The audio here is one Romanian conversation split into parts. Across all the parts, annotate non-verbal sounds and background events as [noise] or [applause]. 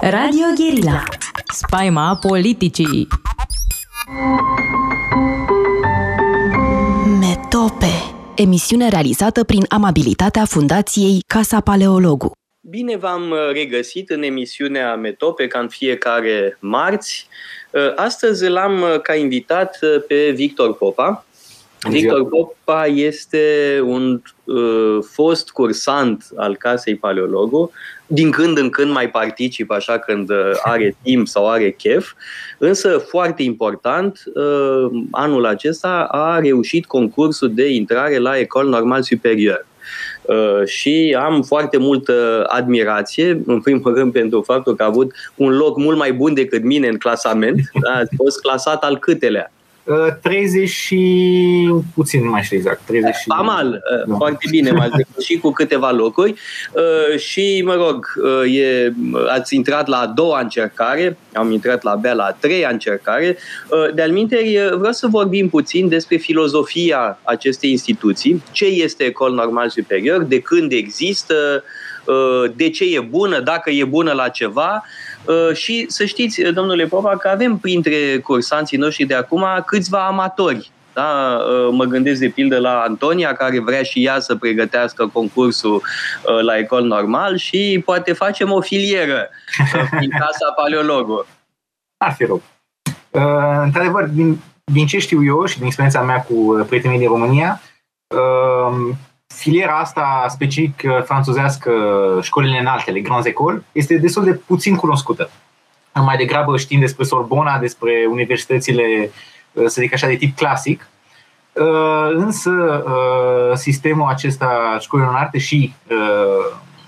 Radio Guerilla Spaima politicii Metope Emisiune realizată prin amabilitatea Fundației Casa Paleologu. Bine v-am regăsit în emisiunea Metope, ca în fiecare marți. Astăzi l-am ca invitat pe Victor Popa, Victor Popa este un uh, fost cursant al Casei Paleologu. Din când în când mai participă așa când uh, are [laughs] timp sau are chef. Însă, foarte important, uh, anul acesta a reușit concursul de intrare la Ecol Normal Superior. Uh, și am foarte multă admirație, în primul rând pentru faptul că a avut un loc mult mai bun decât mine în clasament. [laughs] Da? A fost clasat al câtelea 30 uh, și puțin, nu mai știu exact. 30 și... Amal, uh, da. foarte bine, m-ați [laughs] și cu câteva locuri uh, și, mă rog, e, ați intrat la a doua încercare, am intrat la abia la a treia încercare. De-al vreau să vorbim puțin despre filozofia acestei instituții, ce este Ecol Normal Superior, de când există, de ce e bună, dacă e bună la ceva Uh, și să știți, domnule Popa, că avem printre cursanții noștri de acum câțiva amatori. Da? Uh, mă gândesc de pildă la Antonia, care vrea și ea să pregătească concursul uh, la Ecol Normal și poate facem o filieră prin [laughs] Casa Paleologu. Ar fi rău. Într-adevăr, din, din ce știu eu și din experiența mea cu prietenii din România, filiera asta specific uh, franțuzească, școlile înalte, le grandes écoles, este destul de puțin cunoscută. Mai degrabă știm despre Sorbona, despre universitățile, uh, să zic așa, de tip clasic, uh, însă sistemul acesta școlilor în arte și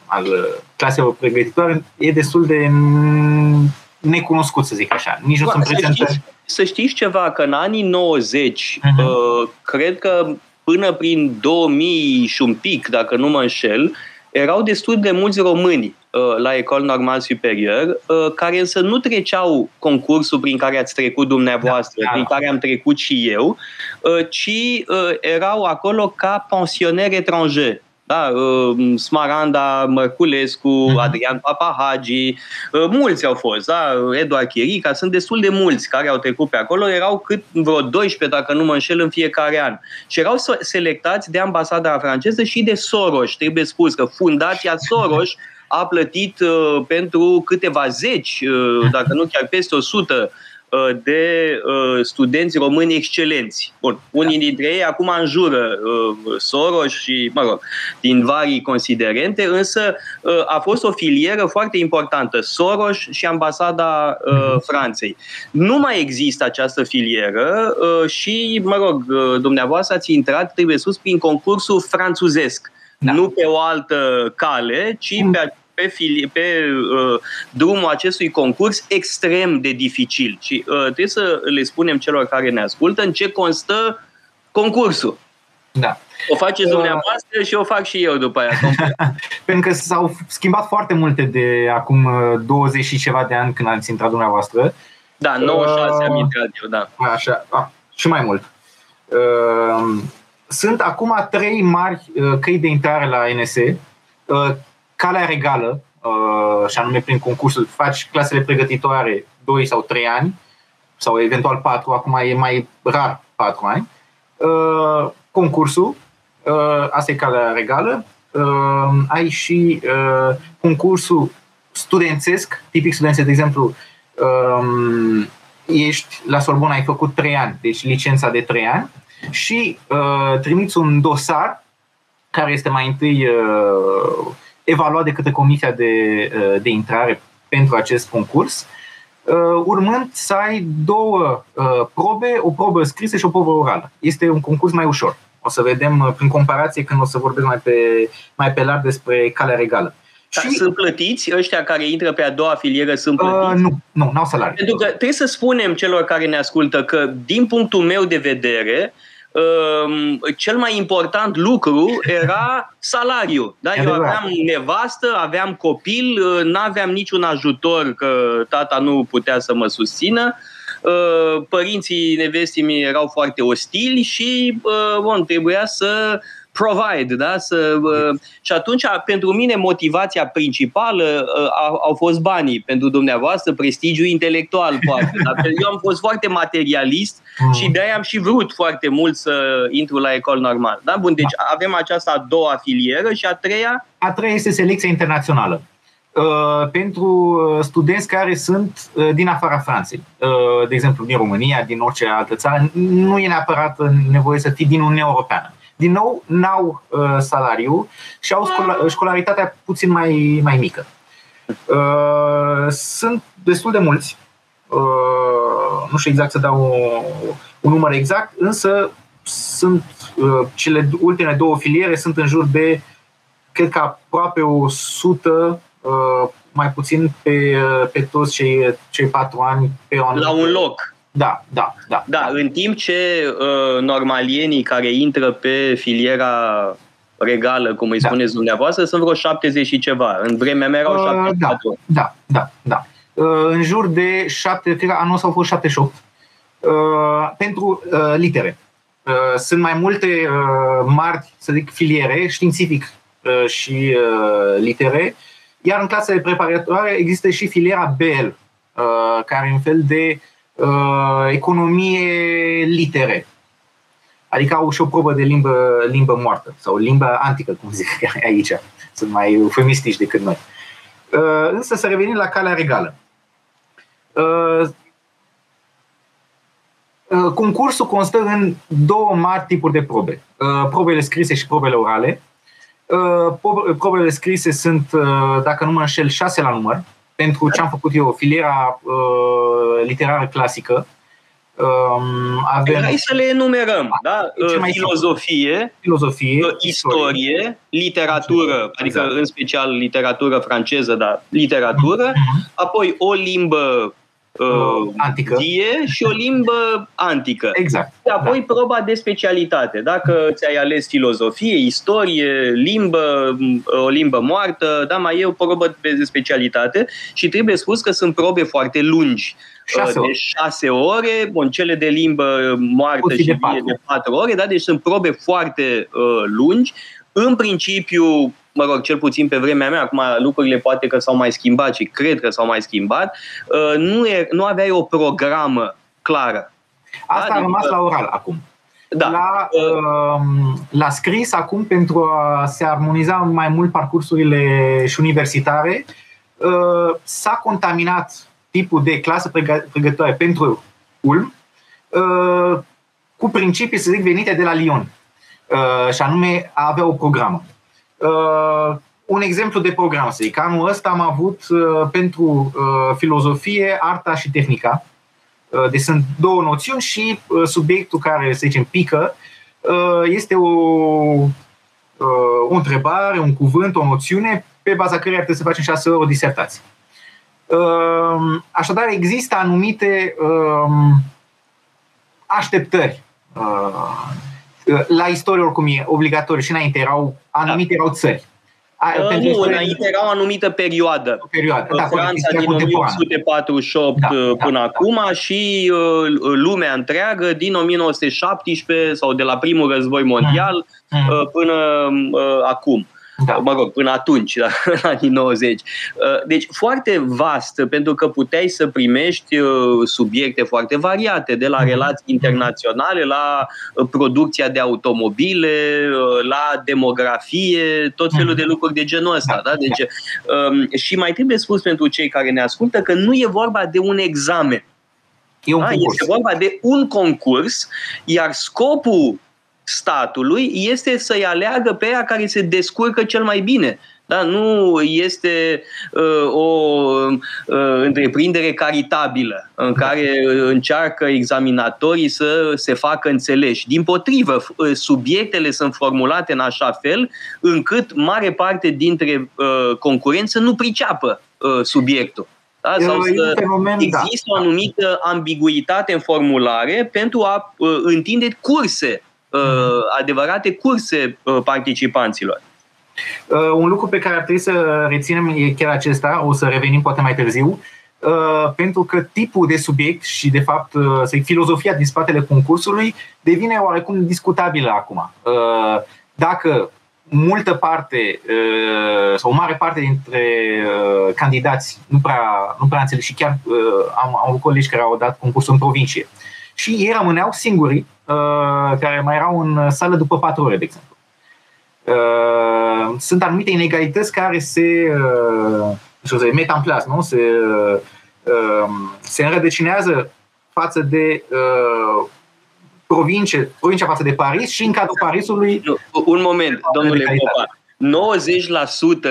al claselor pregătitoare e destul de necunoscut, să zic așa. Nici nu sunt prezentări. Să știți ceva, că în anii 90, uh-huh. Mhm. cred că până prin 2000 și un pic, dacă nu mă înșel, erau destul de mulți români uh, la Ecol Normal Superior, uh, care însă nu treceau concursul prin care ați trecut dumneavoastră, da, da. prin care am trecut și eu, uh, ci uh, erau acolo ca pensioneri etrangeri da? Uh, Smaranda Mărculescu, mhm. Adrian Papahagi, uh, mulți au fost, da? Eduard Chirica, sunt destul de mulți care au trecut pe acolo, erau cât vreo 12, dacă nu mă înșel, în fiecare an. Și erau selectați de ambasada franceză și de Soros. Trebuie spus că Fundația Soros a plătit uh, pentru câteva zeci, uh, dacă nu chiar peste 100 Uh, de uh, studenți români excelenți. Bun, unii da. dintre ei acum înjură uh, Soros și, mă rog, din varii considerente, însă a fost o filieră foarte importantă, Soros și ambasada mhm. Franței. Nu mai există această filieră și, mă rog, dumneavoastră ați intrat, trebuie sus, prin concursul franțuzesc. Da. Nu pe o altă cale, ci mm. pe pe, fili- pe uh, drumul acestui concurs extrem de dificil. Și uh, trebuie să le spunem celor care ne ascultă în ce constă concursul. Da. O faceți uh, dumneavoastră și o fac și eu după aia. [laughs] Pentru că s-au schimbat foarte multe de acum 20 uh, și ceva de ani când ați intrat dumneavoastră. Da, 96 uh, am intrat eu, da. Așa, ah, și mai mult. Uh, sunt acum trei mari uh, căi de intrare la NSE. Uh, calea regală, uh, și anume prin concursul, faci clasele pregătitoare 2 sau 3 ani, sau eventual 4, acum e mai rar 4 ani, uh, concursul, uh, asta e calea regală, ai și concursul studențesc, tipic studențesc, de exemplu, um, ești la Sorbona, ai făcut 3 ani, deci licența de 3 ani, și trimiți un dosar care este mai întâi evaluat de către Comisia de, uh, de Intrare pentru acest concurs, uh, urmând să ai două uh, probe, o probă scrisă și o probă orală. Este un concurs mai ușor. O să vedem prin comparație când o să vorbesc mai pe, mai pe larg despre calea regală. Dar și... sunt plătiți? Ăștia care intră pe a doua filieră sunt plătiți? Uh, nu, nu, n-au salarii. Pentru că trebuie să spunem celor care ne ascultă că, din punctul meu de vedere, uh, Ehm, cel mai important lucru era salariul. Da? Eu aveam nevastă, aveam copil, uh, n-aveam niciun ajutor că tata nu putea să mă susțină. Uh, părinții nevestii mi erau foarte ostili și uh, bun, trebuia să provide, da? Să, uh, și atunci, pentru mine, motivația principală uh, au fost banii. Pentru dumneavoastră, prestigiul intelectual, poate. Dar eu am fost foarte materialist mm. și de-aia am și vrut foarte mult să intru la ecol normal. Da? Bun, deci avem această a doua filieră și a treia? A treia este selecția internațională. Uh, pentru uh, studenți care sunt uh, din afara Franței, de exemplu din România, din orice altă țară, nu e neapărat nevoie să fii din Uniunea Europeană. Din nou, n-au salariu și au școlaritatea puțin mai, mai mică. Sunt destul de mulți, nu știu exact să dau un număr exact, însă sunt cele ultime două filiere sunt în jur de cred că aproape 100 Uh, mai puțin pe, uh, pe toți cei, cei patru ani pe an. La un loc. Da, da, da. Da, da. în timp ce uh, normalienii care intră pe filiera regală, cum îi da. spuneți dumneavoastră, sunt vreo 70 și ceva. În vremea mea erau 74. Uh, da, da, da. da. Uh, în jur de 7, cred că anul ăsta au fost 78. Uh, pentru uh, litere. Uh, sunt mai multe uh, marți, să zic, filiere, științific uh, și uh, litere, uh, iar în clasele preparatoare există și filiera BL, uh, care e un fel de uh, economie litere. Adică au și o probă de limbă, limbă moartă sau limbă antică, cum zic [laughs] aici. Sunt mai eufemistici decât noi. Uh, însă să revenim la calea regală. Concursul constă în două mari tipuri de probe. Probele scrise și probele orale. Uh, probele scrise sunt, uh, dacă nu mă înșel, șase la număr, pentru ce am făcut eu, filiera uh, literară clasică. Um, avem... Hai să le enumerăm. Da? Filozofie, filozofie, istorie, literatură, adică exact. în special literatură franceză, dar literatură, uh-huh. apoi o limbă uh, antică. Die și o limbă antică. Exact. Și apoi da. proba de specialitate. Dacă ți-ai ales filozofie, istorie, limbă, o limbă moartă, da, mai e o probă de specialitate și trebuie spus că sunt probe foarte lungi. Șase uh, de șase ore, bun, cele de limbă moartă și de patru. de patru ore, da? deci sunt probe foarte uh, lungi. În principiu, mă rog, cel puțin pe vremea mea, acum lucrurile poate că s-au mai schimbat și cred că s-au mai schimbat, uh, nu, e, nu aveai o programă clară. Asta da? a rămas adică, la oral acum. Da. La, uh, la scris acum pentru a se armoniza mai mult parcursurile și universitare, uh, s-a contaminat tipul de clasă pregătitoare pentru ULM cu principii, să zic, venite de la Lyon. Și anume a avea o programă. Uh, un exemplu de program, să zic. Anul ăsta am avut uh, pentru uh, filozofie, arta și tehnica. Uh, deci sunt două noțiuni și uh, subiectul care, să zicem, pică uh, este o, uh, o întrebare, un cuvânt, o noțiune pe baza căreia trebuie să facem șase ori o disertație. Uh, așadar, există anumite uh, așteptări uh, la istorie oricum e obligatoriu și înainte erau anumite da. erau țări. A, uh, nu, istorie... înainte era o anumită perioadă. O perioadă. Da, Franța din 1848 da, uh, până da, acum da. și uh, lumea întreagă din 1917 sau de la primul război mondial mm. uh, până uh, acum da. mă rog, până atunci, la [laughs] anii 90. Uh, deci foarte vast, pentru că puteai să primești uh, subiecte foarte variate, de la mhm. relații internaționale, la uh, producția de automobile, la demografie, tot felul de mhm. lucruri de genul ăsta. Da? Deci, um, și mai trebuie spus pentru cei care ne ascultă că nu e vorba de un examen. E un da? Este vorba de un concurs, iar scopul statului este să-i aleagă pe ea care se descurcă cel mai bine. Da? Nu este uh, o uh, întreprindere caritabilă în care încearcă examinatorii să se facă înțeleși. Din potrivă, uh, subiectele sunt formulate în așa fel încât mare parte dintre uh, concurență nu priceapă uh, subiectul. Da? Sau să fenomen, există da. o anumită ambiguitate în formulare pentru a uh, întinde curse uh, adevărate curse uh, participanților. Uh, un lucru pe care ar trebui să reținem e chiar acesta, o să revenim poate mai târziu, uh, pentru că tipul de subiect și, de fapt, uh, să filozofia din spatele concursului devine oarecum discutabilă acum. Uh, dacă multă parte sau o mare parte dintre candidați nu prea, nu prea înțeleg și chiar am, am avut colegi care au dat concursul în provincie și ei rămâneau singuri care mai erau în sală după patru ore, de exemplu. Sunt anumite inegalități care se, se met în plas, nu? Se, se înrădăcinează față de provincie, provincia față de Paris și în cadrul Parisului... Un moment, domnule Popa.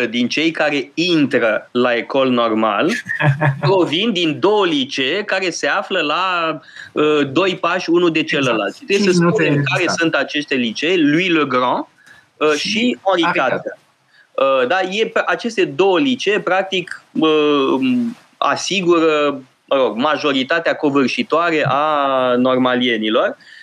90% din cei care intră la ecol normal [laughs] provin din două licee care se află la uh, doi pași unul de celălalt. Exact. Trebuie să spunem care sunt aceste licee, lui Le Grand uh, și, și Henri IV. Uh, da, e, aceste două licee, practic, uh, asigură mă rog, majoritatea covârșitoare a normalienilor Uh,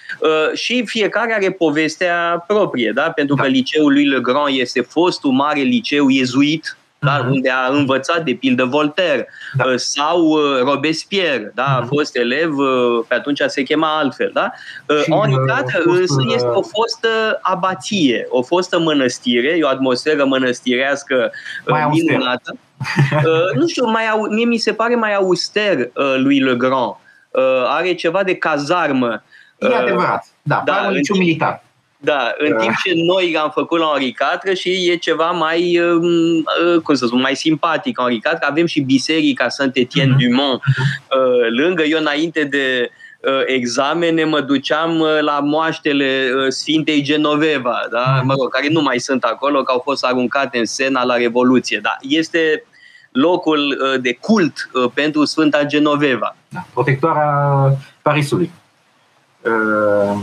și fiecare are povestea proprie, da? pentru da. că liceul lui Le Grand este fostul mare liceu iezuit, da? uh-huh. unde a învățat de pildă Voltaire da. Uh, sau uh, Robespierre, da? Uh-huh. a fost elev, pe atunci se chema altfel. Da? Henri însă este o fostă abație, o fostă mănăstire, e o atmosferă mănăstirească mai minunată. nu știu, mai au, mie mi se pare mai auster lui Le Grand. Are ceva de cazarmă E uh, adevărat, da, da un timp, militar. Da, în uh. timp ce noi am făcut la Henri IV și e ceva mai, um, uh, cum să spun, mai simpatic Henri IV, avem și biserica Saint-Étienne uh-huh. du Mont uh, lângă. Eu înainte de examene mă duceam la moaștele Sfintei Genoveva, da? mă rog, care nu mai sunt acolo, că au fost aruncate în Sena la Revoluție. Da, este locul de cult pentru Sfânta Genoveva. Da, protectoarea Parisului. Uh,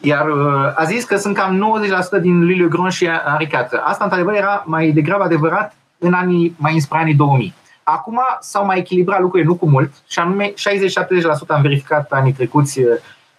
iar uh, a zis că sunt cam 90% din lui Le Grand și Henri IV. Asta, într-adevăr, era mai degrabă adevărat în anii, mai înspre anii 2000. Acum s-au mai echilibrat lucrurile, nu cu mult, și anume 60-70% am verificat anii trecuți, uh,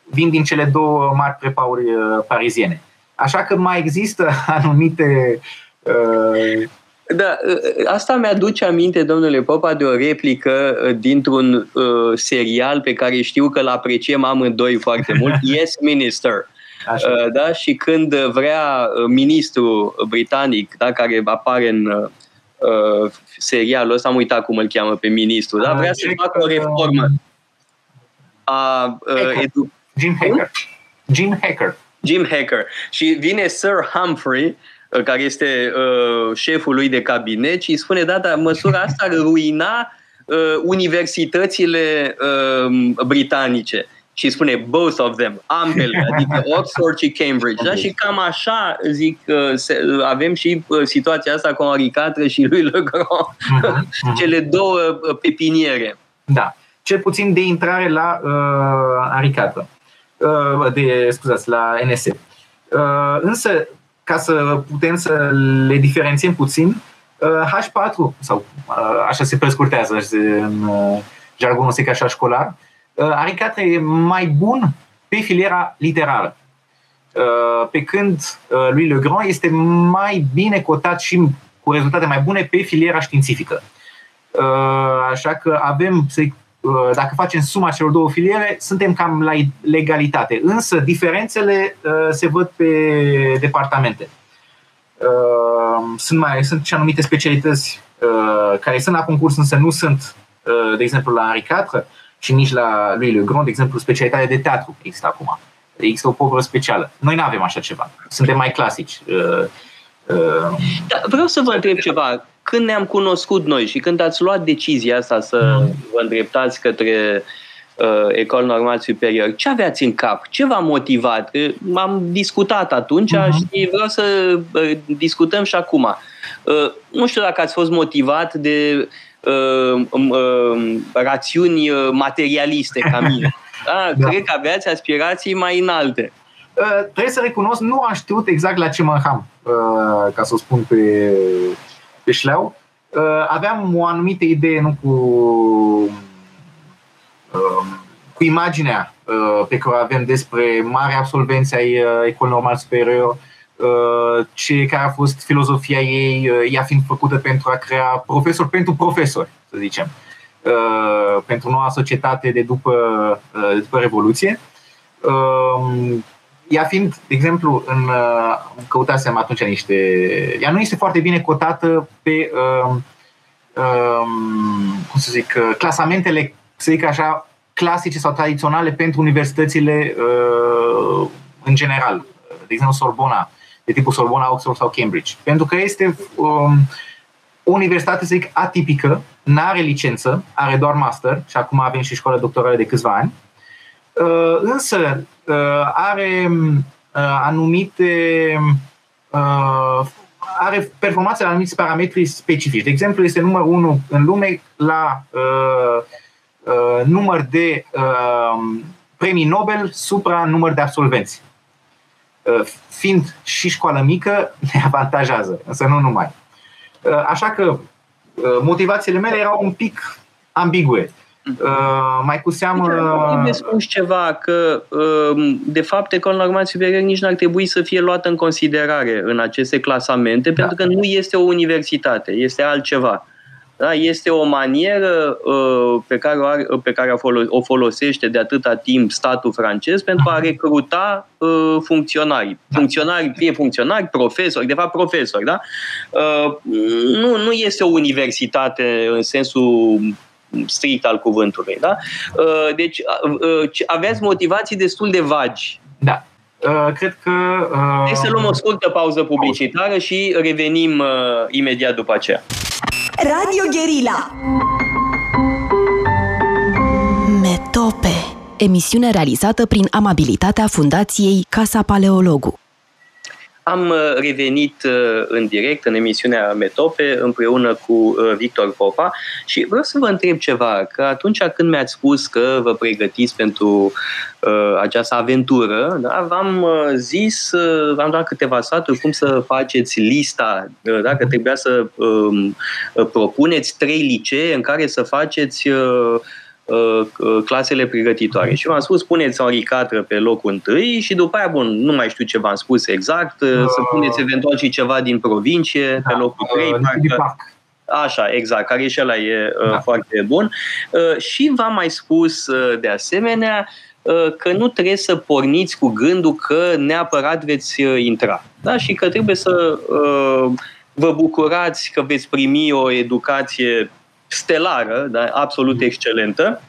vin din cele două mari prepauri pariziene. Așa că mai există [laughs] anumite uh, da, ă, ă, asta mi-aduce aminte, domnule Popa, de o replică ă, dintr-un uh, serial pe care știu că îl apreciem amândoi foarte mult, [laughs] Yes Minister. Așa. Uh, da? Și când vrea ministrul britanic, da, care apare în uh, serialul ăsta, am uitat cum îl cheamă pe ministru, da? vrea să facă o reformă a uh, edu- Jim Hacker. Jim Hacker. Jim Hacker. Și vine Sir Humphrey, Uh, care este uh, șeful lui de cabinet și îi spune, da, dar măsura asta ar ruina uh, universitățile uh, britanice. Și spune both of them, ambele, adică Oxford și Cambridge. Da? Și cam așa, zic, uh, se, avem și uh, situația asta cu Henri IV și lui Le Grand, uh-huh, [laughs] uh-huh. cele două uh, pepiniere. Da, cel puțin de intrare la uh, Henri IV, uh, de, scuzați, la NS. Uh, însă, ca să putem să le diferențiem puțin, H4, uh, sau uh, așa se prescurtează în uh, jargonul sec așa școlar, Aricate e mai bun pe filiera literară. Pe când lui Le Grand este mai bine cotat și cu rezultate mai bune pe filiera științifică. Așa că avem, dacă facem suma celor două filiere, suntem cam la legalitate. Însă diferențele se văd pe departamente. Ehm, sunt mai sunt și anumite specialități uh, care sunt la concurs, însă nu sunt, uh, de exemplu, la Henri IV și nici la lui Le Grand, de exemplu, specialitatea de teatru există acum. Există o poporă specială. Noi nu avem așa ceva. Suntem mai clasici. Uh, da, vreau să vă întreb ceva. Când ne-am cunoscut noi și când ați luat decizia asta să mm. vă îndreptați către uh, uh, Ecol Normal Superior. Ce aveați în cap? Ce v-a motivat? Am discutat atunci uh-huh. și vreau să uh, discutăm și acum. Uh, nu știu dacă ați fost motivat de uh, uh, rațiuni uh, materialiste ca mine. [laughs] Da, da. Cred că aveați aspirații mai înalte. Uh, trebuie să recunosc, nu am știut exact la ce mă ham, uh, ca să o spun pe, pe șleau. Uh, aveam o anumită idee, nu cu Um, cu imaginea uh, pe care o avem despre mari absolvenți ai uh, Ecole Normal Superior, uh, ce care a fost filozofia ei, ea fiind făcută pentru a crea profesori pentru profesori, să zicem, pentru noua societate de după, de după Revoluție. Um, ea fiind, de exemplu, în, uh, căutasem atunci niște... Ea nu este foarte bine cotată pe, uh, uh, cum să zic, uh, clasamentele, să zic așa, clasice sau tradiționale pentru universitățile uh, în general. De exemplu, Sorbona, de tipul Sorbona, Oxford sau Cambridge. Pentru că este um, o universitate, să zic, atipică, nu are licență, are doar master și acum avem și școală doctorală de câțiva ani. Uh, însă uh, are uh, anumite are performanțe la anumiți parametri specifici. De exemplu, este numărul 1 în lume la uh, uh, număr de uh, premii Nobel supra număr de absolvenți. Uh, fiind și școală mică, [laughs] ne avantajează, însă nu numai. Uh, așa că uh, motivațiile mele erau un pic ambigue. Uh, mai cu seamă... Trebuie spus ceva, că uh, de fapt Ecole Normal Superior nici n-ar trebui să fie luată în considerare în aceste clasamente, da. pentru că nu este o universitate, este altceva. Da? Este o manieră uh, pe care, o, are, pe care o folosește de atâta timp statul francez pentru a recruta uh, funcționari. Da. Funcționari, fie funcționari, profesori, de fapt profesori. Da? Uh, nu, nu este o universitate în sensul strict al cuvântului. Da? Uh, deci uh, aveți motivații destul de vagi. Da. Uh, cred că... Hai să luăm o scurtă pauză publicitară și revenim imediat după aceea. Radio Guerilla Metope Emisiune realizată prin amabilitatea Fundației Casa Paleologu. Am uh, revenit uh, în direct în emisiunea Metope împreună cu uh, Victor Popa și vreau să vă întreb ceva, că atunci când mi-ați spus că vă pregătiți pentru uh, această aventură, da, v-am zis, uh, v-am dat câteva sfaturi cum să faceți lista, uh, dacă trebuia să uh, propuneți trei licee în care să faceți uh, Uh, uh, clasele pregătitoare. Și v-am spus, puneți Henri Catră pe locul întâi și după aia, bun, nu mai știu ce v-am spus exact, uh, să puneți eventual și ceva din provincie da, pe locul 3. Uh, parcă, Așa, exact, care și ăla e uh, da. foarte bun. Uh, și v-am mai spus uh, de asemenea uh, că nu trebuie să porniți cu gândul că neapărat veți uh, intra. Da? Și că trebuie să uh, vă bucurați că veți primi o educație stelară, da, absolut excelentă,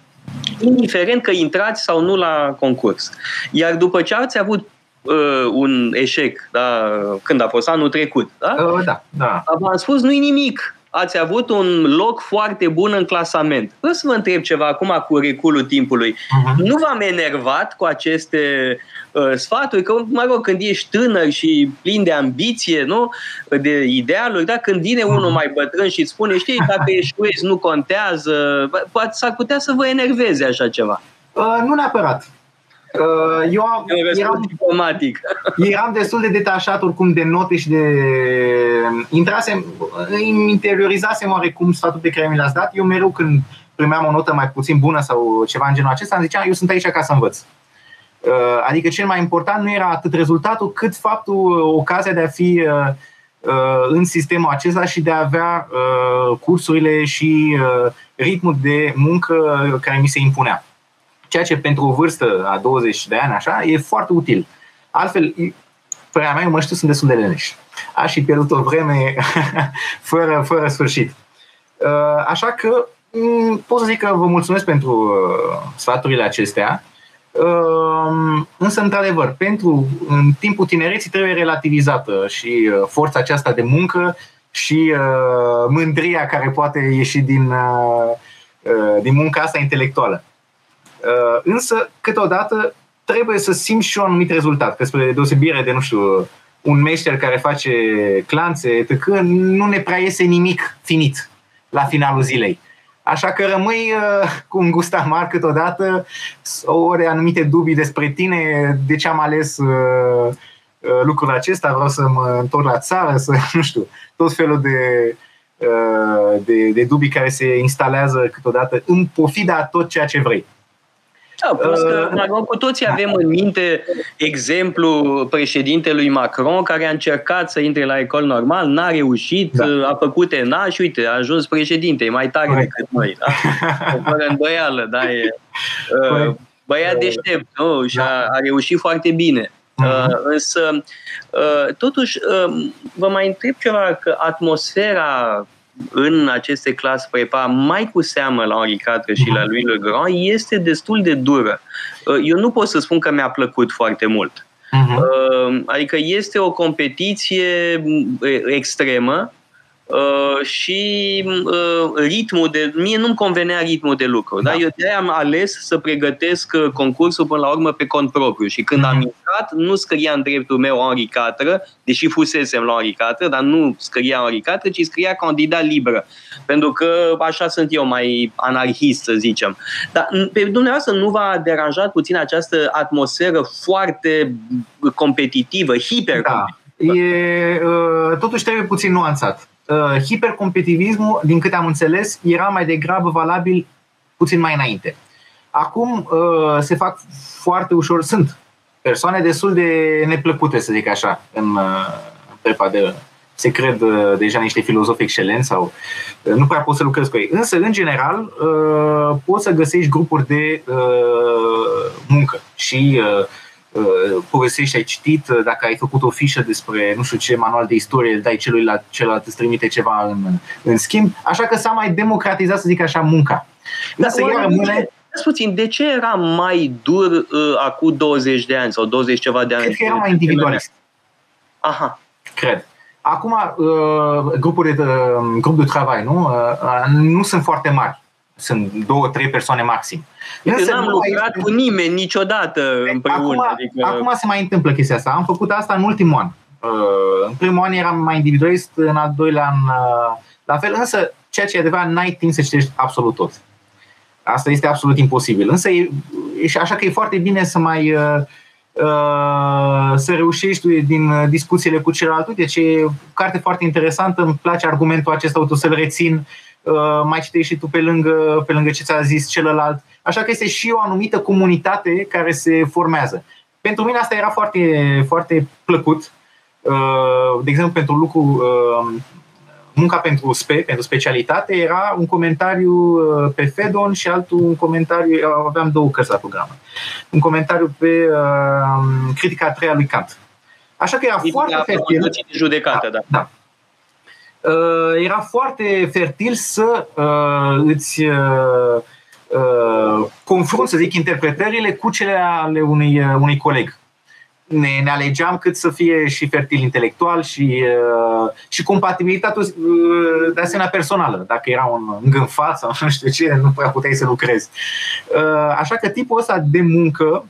indiferent că intrați sau nu la concurs. Iar după ce ați avut uh, un eșec, da, când a fost anul trecut, da? Uh, da, da. V-am spus, nu-i nimic ați avut un loc foarte bun în clasament. Vreau să vă întreb ceva acum cu reculul timpului. Uh-huh. Nu v-am enervat cu aceste uh, sfaturi? Că, mă rog, când ești tânăr și plin de ambiție, nu? De idealuri, da? Când vine uh-huh. unul mai bătrân și îți spune, știi, dacă [laughs] eșuezi, nu contează, poate s-ar putea să vă enerveze așa ceva. Uh, nu neapărat. Uh, eu am, eram, diplomatic. eram destul de detașat oricum de note și de... Intrasem, îmi interiorizasem oarecum sfatul pe care mi l-ați dat. Eu mereu când primeam o notă mai puțin bună sau ceva în genul acesta, îmi ziceam, eu sunt aici ca să învăț. Uh, adică cel mai important nu era atât rezultatul, cât faptul, ocazia de a fi uh, în sistemul acesta și de a avea cursurile și ritmul de muncă care mi se impunea ceea ce pentru o vârstă a 20 de ani așa e foarte util. Altfel, părerea mea, eu mă știu, sunt destul de leneș. Aș fi pierdut o vreme [laughs] fără, fără sfârșit. Uh, așa că mm, pot să zic că vă mulțumesc pentru uh, sfaturile acestea. Uh, însă, într-adevăr, pentru în timpul tinereții trebuie relativizată și forța aceasta de muncă și mândria care poate ieși din, din munca asta intelectuală. Uh, însă, câteodată, trebuie să simți și un anumit rezultat, că spre deosebire de, nu știu, un meșter care face clanțe, etc., nu ne prea iese nimic finit la finalul zilei. Așa că rămâi uh, cu un gust amar câteodată, ori anumite dubii despre tine, de ce am ales uh, uh, lucrul acesta, vreau să mă întorc la țară, să, [laughs] nu știu, tot felul de, uh, de, de dubii care se instalează câteodată în pofida tot ceea ce vrei. Da, plus că, uh, cu toții avem în minte exemplu președintelui Macron care a încercat să intre la ecol normal, n-a reușit, da. a făcut Enaș și uite, a ajuns președinte, e mai tare Correct. decât noi. Da? [laughs] Fără îndoială, da, e uh, băiat deștept, nu? Și a, a reușit foarte bine. Uh-huh. Însă, uh, totuși, uh, vă mai întreb ceva, că atmosfera în aceste clase prepa, mai cu seamă la Henri IV și la lui Le Grand, este destul de dură. Uh, eu nu pot să spun că mi-a plăcut foarte mult. Uh-huh. Adică este o competiție extremă, Uh, și uh, ritmul de... Mie nu-mi convenea ritmul de lucru. Da. Da? Eu de am ales să pregătesc uh, concursul până la urmă pe cont propriu și când mm-hmm. am mhm. intrat, nu scria în dreptul meu Henri IV, deși fusesem la Henri IV, dar nu scria Henri IV, ci scria candidat liberă. Pentru că așa sunt eu, mai anarhist, să zicem. Dar pe dumneavoastră nu v-a deranjat puțin această atmosferă foarte competitivă, hiper Da. E, totuși trebuie puțin nuanțat uh, hipercompetitivismul, din câte am înțeles, era mai degrabă valabil puțin mai înainte. Acum uh, se fac foarte ușor, sunt persoane destul de neplăcute, să zic așa, în, uh, prepa de se cred uh, deja niște filozofi excelenți sau uh, nu prea poți să lucrezi cu ei. Însă, în general, uh, poți să găsești grupuri de uh, muncă și uh, Uh, povestești, ai citit, uh, dacă ai făcut o fișă despre, nu știu ce, manual de istorie, îl dai celuilalt, celălalt îți trimite ceva în, în schimb. Așa că s-a mai democratizat, să zic așa, munca. Dar să rămâne... puțin, de ce era mai dur uh, acum 20 de ani sau 20 ceva de ani? Cred că era mai individualist. Aha. Cred. Acum, uh, grupuri de, uh, grup de travai, nu? Uh, nu sunt foarte mari sunt două, trei persoane maxim. Însă n-am lucrat este... cu nimeni niciodată împreună. Acum, adică... acum se mai întâmplă chestia asta. Am făcut asta în ultimul an. Uh, în primul an eram mai individualist, în al doilea an uh, la fel, însă ceea ce e adevărat, n-ai timp să citești absolut tot. Asta este absolut imposibil. Însă e, e și așa că e foarte bine să mai uh, să reușești din discuțiile cu celălalt. Uite, ce e carte foarte interesantă, îmi place argumentul acesta, o să-l rețin Uh, mai citești și tu pe lângă, pe lângă ce ți-a zis celălalt. Așa că este și o anumită comunitate care se formează. Pentru mine asta era foarte, foarte plăcut. Uh, de exemplu, pentru lucru, uh, munca pentru SPE, pentru specialitate, era un comentariu pe Fedon și altul un comentariu, aveam două cărți la programă, un comentariu pe critica a treia lui Kant. Așa că era critica foarte fertil. De judecată, da. da. Uh, era foarte fertil să uh, îți uh, confrunt, să zic, interpretările cu cele ale unui, unui coleg. Ne, ne alegeam cât să fie și fertil intelectual și, și compatibilitatea de asemenea personală. Dacă era un îngânfat sau [laughs] nu știu ce, nu prea puteai să lucrezi. Așa că tipul ăsta de muncă,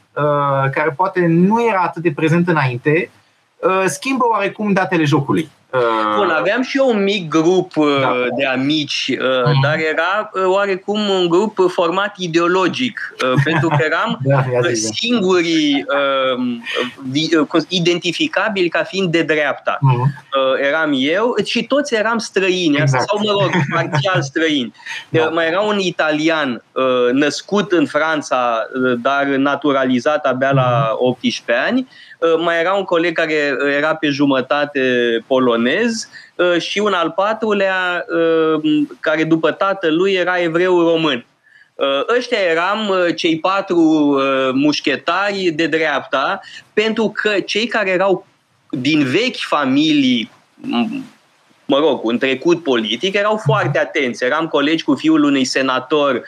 care poate nu era atât de prezent înainte, schimbă oarecum datele jocului. Bun, aveam și eu un mic grup uh, da. de amici, uh-huh. dar era uh, oarecum un grup format ideologic, uh, [laughs] pentru că eram da, singurii identificabili ca fiind de dreapta. Uh-huh. Eram eu și toți eram străini, exact. sau mă rog, parțial [laughs] străini. Da. Mai era un italian născut în Franța, dar naturalizat abia la 18 ani, Uh, mai era un coleg care uh, era pe jumătate polonez uh, și un al patrulea care după tatălui era evreu român. Ăștia eram cei patru mușchetari de dreapta, pentru că cei care erau din vechi familii mă rog, un trecut politic, erau foarte atenți. Eram colegi cu fiul unui senator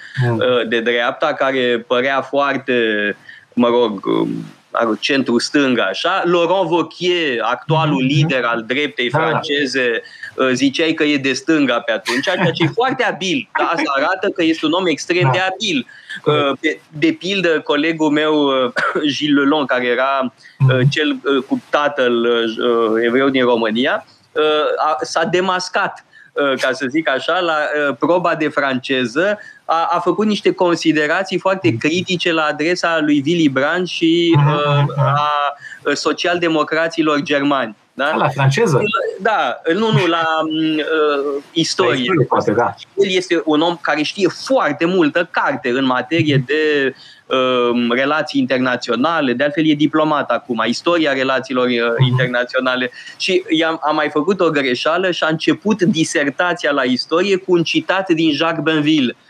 de dreapta care părea foarte, mă rog, centru-stânga, așa. Laurent Wauquiez, actualul mm-hmm. lider al dreptei da. franceze, uh, ziceai că e de stânga pe atunci, ceea ce e foarte abil. Da? Asta arată că este un om extrem da. de abil. Uh, de, de pildă, colegul meu, uh, [coughs] Gilles Lelon, care era mm-hmm. cel cu tatăl evreu din România, s-a demascat ca să zic așa, la proba de franceză, a, a făcut niște considerații foarte critice la adresa lui Willy Brandt și uh, a socialdemocraților germani. Da? La franceză? Da, nu, nu, la uh, istorie. La istorie poate, da. El este un om care știe foarte multă carte în materie de uh, relații internaționale, de altfel e diplomat acum, istoria relațiilor uh, uh-huh. internaționale și am, am mai făcut o greșeală și a început disertația la istorie cu un citat din Jacques Benville Uh,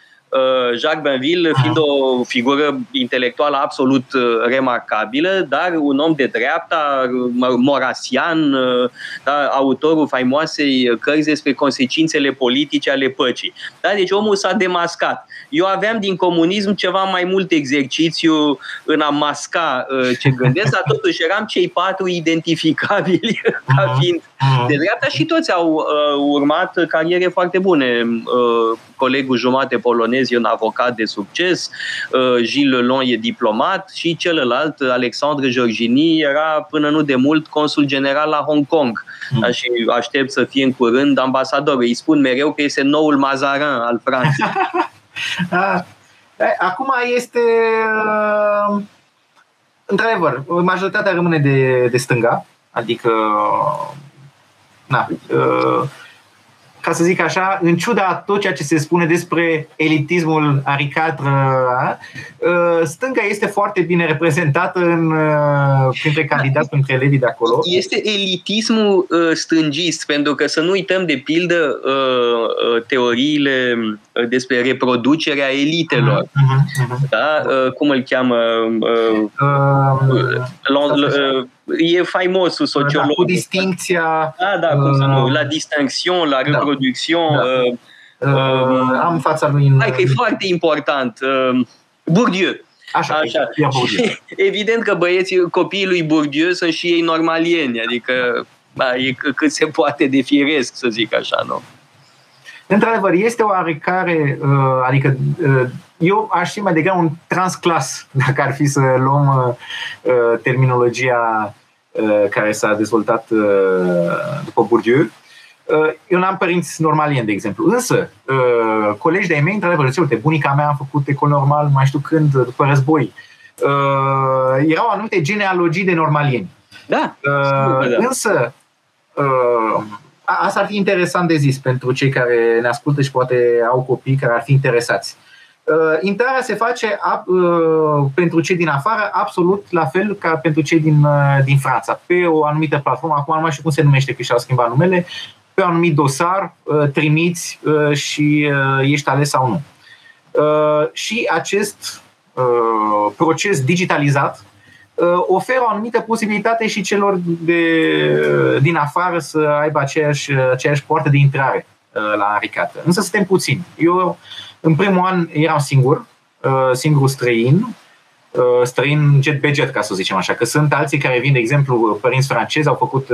Jacques Benville fiind o figură intelectuală absolut uh, remarcabilă, dar un om de dreapta, morasian, uh, da, autorul faimoasei cărți despre consecințele politice ale păcii. Da, deci omul s-a demascat. Eu aveam din comunism ceva mai mult exercițiu în a masca ce gândesc, dar totuși eram cei patru identificabili [laughs] ca fiind de dreapta și toți au urmat cariere foarte bune. Colegul jumate polonez polonez e un avocat de succes, uh, Gilles Lelon e diplomat și celălalt, Alexandre Georgini, era până nu de mult consul general la Hong Kong mm. și aștept să fie în curând ambasador. Îi spun mereu că este noul Mazarin al Franței. Ah, [laughs] [laughs] acum este uh, într-adevăr, majoritatea rămâne de, de stânga, adică na, uh, ca să zic așa, în ciuda tot ceea ce se spune despre elitismul aricatră, ă, stânga este foarte bine reprezentată în, ă, printre candidați, printre elevii de acolo. Este elitismul ă, stângist, pentru că să nu uităm de pildă teoriile despre reproducerea elitelor. Uh-huh, uh-huh. Da? Cum îl cheamă? Uh, e faimosul sociolog. Da, cu distincția... Da, da, cum să nu, la distinction, la reproduction. Da, da. Uh, uh, am fața lui în... Hai că e foarte important. Uh, Bourdieu. Așa, Așa. Și, evident că băieții, copiii lui Bourdieu sunt și ei normalieni, adică ba, e cât se poate de firesc, să zic așa, nu? Într-adevăr, este oarecare, uh, adică uh, eu aș fi mai degrabă un transclas, dacă ar fi să luăm uh, terminologia care s-a dezvoltat după Bourdieu. Eu n-am părinți normalieni, de exemplu. Însă, colegi de-ai mei, într-adevăr, zice, uite, bunica mea a făcut ecol normal, mai știu când, după război. Erau anumite genealogii de normalieni. Da. Însă, asta ar fi interesant de zis pentru cei care ne ascultă și poate au copii care ar fi interesați. Uh, intrarea se face uh, pentru cei din afară absolut la fel ca pentru cei din, uh, din Franța, pe o anumită platformă, acum nu mai știu cum se numește, că și-au schimbat numele, pe un anumit dosar, uh, trimiți uh, și uh, ești ales sau nu. Uh, și acest uh, proces digitalizat Uh, oferă o anumită posibilitate și celor de, din afară să aibă aceeași, aceeași poartă de intrare uh, la Aricată. Însă suntem puțini. Eu, în primul an, eram singur, uh, singur străin, străin jet pe jet, ca să zicem așa, că sunt alții care vin, de exemplu, părinți francezi, au făcut,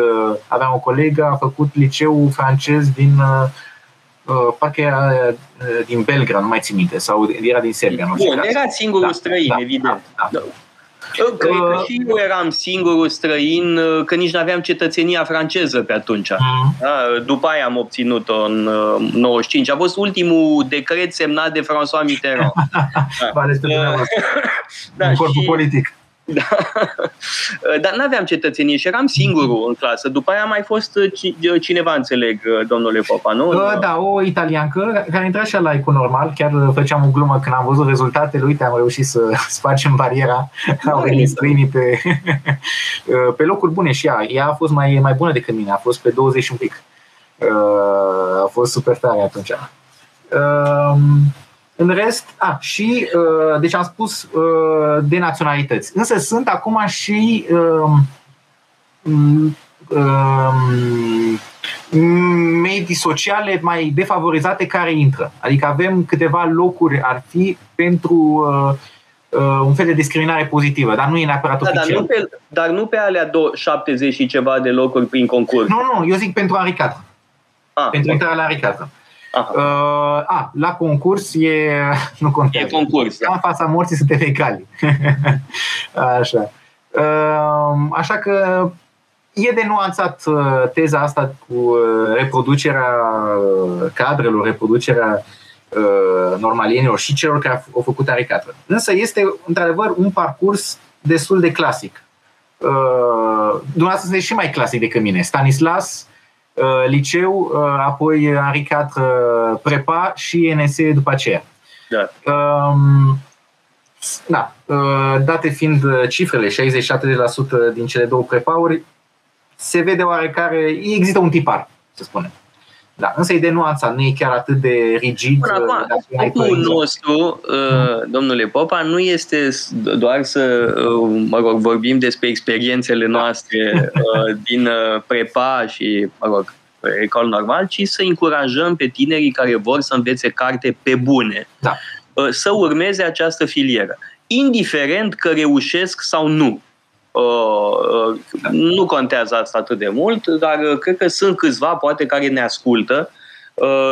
aveam o colegă, a făcut liceu francez din parcă era din Belgrad, nu mai țin minte, sau era din Serbia. Nu Bun, era singurul da, străin, da, evident. Da, da. Cred că și eu eram singurul străin, că nici nu aveam cetățenia franceză pe atunci. Mm. Da, după aia am obținut-o în 95. A fost ultimul decret semnat de François Mitterrand. [laughs] da. [laughs] da, în corpul și... politic. Da. [laughs] Dar nu aveam cetățenie și eram singurul în clasă. După aia a mai fost uh, cineva, înțeleg, uh, domnule Popa, nu? Da, o italiancă care intra și la normal. Chiar făceam o glumă când am văzut rezultatele. Uite, am reușit să [laughs] spargem bariera. Au venit străinii pe, [laughs] pe locuri bune și ea. Ea a fost mai, mai bună decât mine. A fost pe 20 un pic. A fost super tare atunci. În rest, a, și, uh, deci am spus uh, de naționalități. Însă sunt acum și uh, uh, medii sociale mai defavorizate care intră. Adică avem câteva locuri, ar fi pentru uh, uh, un fel de discriminare pozitivă, dar nu e neapărat da, oficial. Dar nu, pe, dar nu pe alea 70 și ceva de locuri prin concurs. Nu, nu, eu zic pentru Aricata. Ah, pentru intrarea la Aricata. Uh, a, la concurs e, [laughs] nu contează. E concurs. Da. În fața morții suntem egali. [laughs] așa. Uh, așa că e de nuanțat uh, teza asta cu uh, reproducerea uh, cadrelor, reproducerea uh, normalienilor și celor care au făcut aricatră. Însă este, într-adevăr, un parcurs destul de clasic. Uh, dumneavoastră sunteți și mai clasic decât mine. Stanislas Uh, liceu, uh, apoi Henri IV uh, prepa și NSE după aceea. Da. Um, da, date fiind cifrele, 60-70% din cele două prepauri, se vede oarecare, există un tipar, să spunem. Da, însă e de nuanța, nu e chiar atât de rigid. Până acum, scopul nostru, uh, domnule Popa, nu este doar să uh, mă rog, vorbim despre experiențele noastre [laughs] uh, din prepa și, mă rog, ecol normal, ci să încurajăm pe tinerii care vor să învețe carte pe bune. Da. Să urmeze această filieră. Indiferent că reușesc sau nu. Uh, nu contează asta atât de mult, dar uh, cred că sunt câțiva, poate, care ne ascultă. Uh,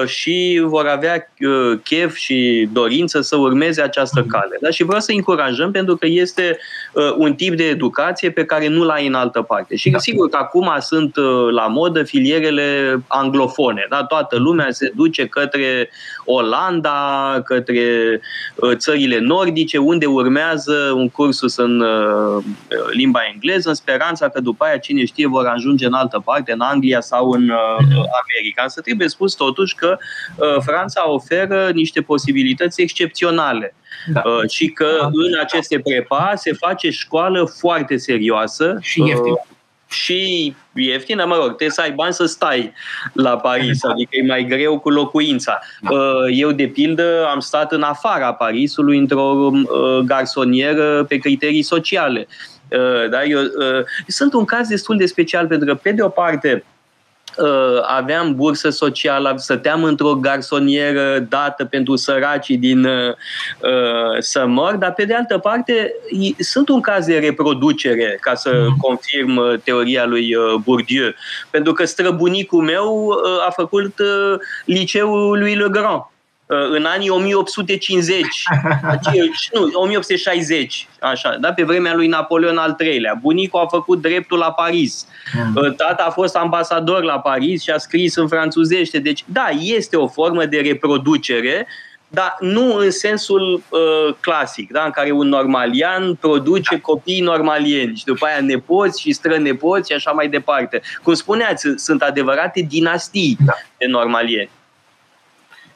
și vor avea uh, chef și dorință să urmeze această mhm. cale. Da? Și vreau să încurajăm pentru că este uh, un tip de educație pe care nu l-ai în altă parte. Și da. sigur că acum sunt la modă filierele anglofone. Da? Toată lumea se duce către Olanda, către țările nordice, unde urmează un cursus în limba engleză, în speranța că după aia, cine știe, vor ajunge în altă parte, în Anglia sau în mhm. America. Să trebuie spus tot totuși că uh, Franța oferă niște posibilități excepționale. Da. Uh, și că da. în aceste prepa se face școală foarte serioasă. Și ieftină. Uh, și ieftină, mă rog, trebuie să ai bani să stai la Paris, da. adică e mai greu cu locuința. Da. Eu, de pildă, am stat în afara Parisului într-o garsonieră pe criterii sociale. Da, eu, sunt un caz destul de special pentru că, pe de o parte, Uh, aveam bursă socială, stăteam într-o garsonieră dată pentru săracii din uh, uh Sămăr, dar pe de altă parte sunt un caz de reproducere, ca să mm. confirm uh, teoria lui Bourdieu, pentru că străbunicul meu a făcut liceul lui Le Grand Uh, în anii 1850, [laughs] nu, 1860, așa, da, pe vremea lui Napoleon al III-lea. Bunicul a făcut dreptul la Paris. Mm. Tata a fost ambasador la Paris și a scris în franțuzește. Deci, da, este o formă de reproducere, dar nu în sensul uh, clasic, da? în care un normalian produce copii normalieni și după aia nepoți și strănepoți și așa mai departe. Cum spuneați, sunt adevărate dinastii da. de normalieni.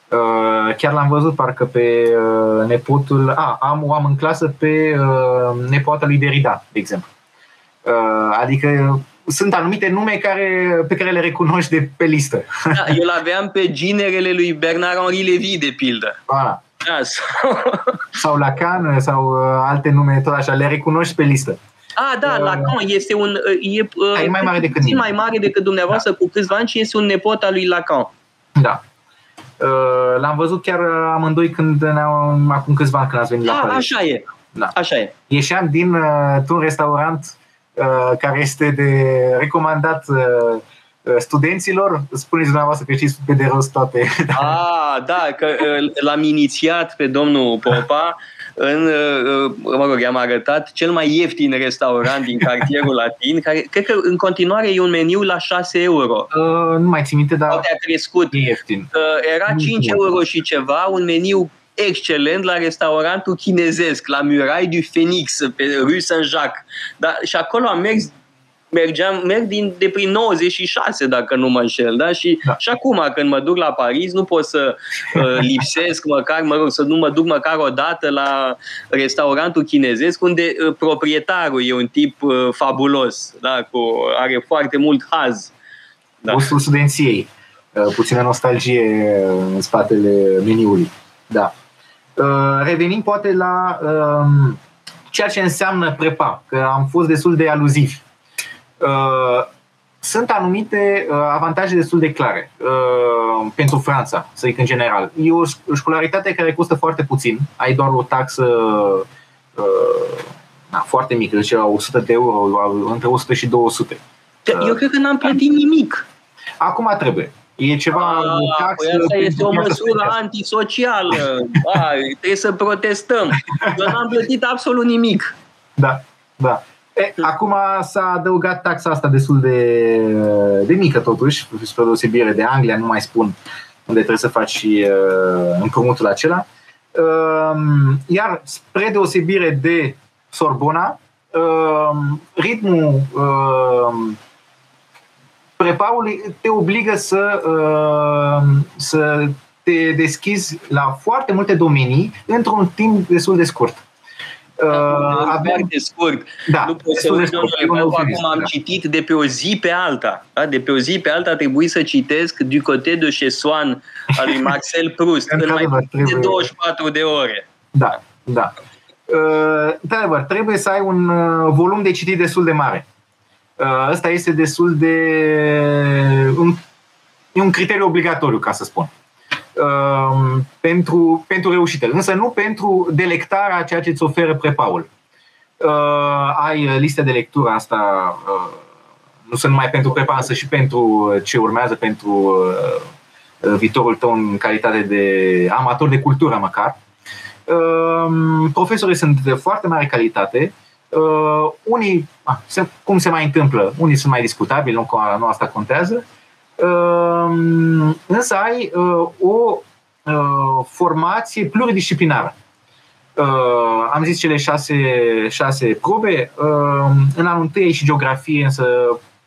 Uh, chiar l-am văzut parcă pe uh, nepotul, a, am o am în clasă pe uh, nepoata lui Derrida, de exemplu. Adică sunt anumite nume care, pe care le recunoști de pe listă. Da, eu [laughs] l-aveam pe ginerele lui Bernard Henri Levy, de pildă. Voilà. Da, sau... [laughs] sau Lacan sau alte nume, tot așa, le recunoști pe listă. Ah, da, uh, Lacan este un... E, uh, e mai mare decât mai mare decât dumneavoastră da. cu câțiva ani și este un nepot al lui Lacan. Da. Uh, l-am văzut chiar amândoi când ne-am, acum câțiva ani când ați venit A, la Paris. Așa e. Da. Așa e. Ieșeam din uh, un restaurant uh, care este de recomandat uh, uh, studenților, spuneți dumneavoastră că știți pe de rost toate. Ah, da, că l-am inițiat pe domnul Popa [laughs] în, uh, mă rog, i-am arătat cel mai ieftin restaurant din cartierul [laughs] latin, care cred că în continuare e un meniu la 6 euro. Uh, nu mai țin minte, dar Poate a crescut. E ieftin. Uh, era 5 euro și ceva, un meniu excelent la restaurantul chinezesc, la Muraille du Phoenix, pe Rue Saint-Jacques. Da, și acolo am mers mergeam, merg din, de prin 96, dacă nu mă înșel, da? Și, da. și acum, când mă duc la Paris, nu pot să uh, [laughs] lipsesc măcar, mă rog, să nu mă duc măcar o dată la restaurantul chinezesc, unde uh, proprietarul e un tip uh, fabulos, da? Cu, are foarte mult haz. Da. Gustul studenției, uh, puțină nostalgie în spatele meniului. Da. Uh, revenim poate la uh, ceea ce înseamnă prepa, că am fost destul de aluzivi Uh, sunt anumite uh, avantaje destul de clare uh, pentru Franța, să zic în general. E o școlaritate care costă foarte puțin, ai doar o taxă uh, na, foarte mică, deci 100 de euro, între 100 și 200. Eu cred că n-am plătit nimic. Acum trebuie. E ceva A, taxă. Păi asta este o măsură antisocială. A, trebuie să protestăm. Eu n-am plătit absolut nimic. Da, da. E, acum s-a adăugat taxa asta destul de, de mică totuși, spre deosebire de Anglia, nu mai spun unde trebuie să faci uh, împrumutul acela. Uh, iar spre deosebire de Sorbona, uh, ritmul uh, prepaului te obligă să, uh, să te deschizi la foarte multe domenii într-un timp destul de scurt. Uh, avem... Foarte scurt. Da, nu pot să uit, domnule, acum am da. citit de pe o zi pe alta. Da? De pe o zi pe alta a trebuit să citesc Du côté de Chessoan al lui Marcel Proust [laughs] în mai de 24 de ore. Da, da. Uh, într-adevăr, trebuie să ai un uh, volum de citit destul de mare. Uh, ăsta este destul de. Un, e un criteriu obligatoriu, ca să spun. Uh, pentru, pentru reușită, însă nu pentru delectarea ceea ce îți oferă prepaul. Uh, ai liste de lectură asta, uh, nu sunt numai pentru prepa, însă și pentru ce urmează, pentru uh, viitorul tău în calitate de amator de cultură măcar. Uh, profesorii sunt de foarte mare calitate. Uh, unii, ah, se, cum se mai întâmplă, unii sunt mai discutabili, nu, nu asta contează. Uh, însă ai uh, o uh, formație pluridisciplinară. Uh, am zis cele șase, șase probe. Uh, în anul întâi și geografie, însă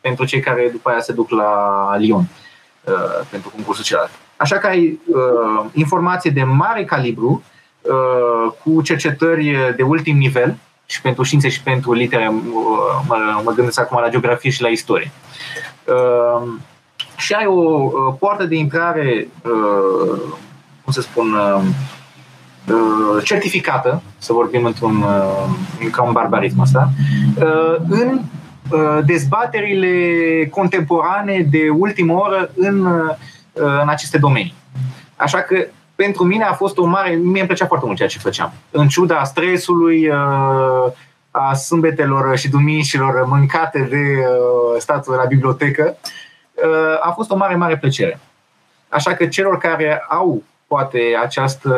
pentru cei care după aia se duc la Lyon uh, pentru concursul celălalt. Așa că ai uh, informație de mare calibru, uh, cu cercetări de ultim nivel, și pentru științe și pentru litere, uh, mă, mă gândesc acum la geografie și la istorie. Uh, și ai o uh, poartă de intrare, uh, cum să spun, uh, uh certificată, să vorbim într-un uh, ca un barbarism asta, uh, în uh, dezbaterile contemporane de ultimă oră în, uh, în aceste domenii. Așa că pentru mine a fost o mare, mie îmi plăcea foarte mult ceea ce făceam. În ciuda stresului, uh, a sâmbetelor și duminicilor mâncate de uh, statul la bibliotecă, uh, a fost o mare, mare plăcere. Așa că celor care au poate această,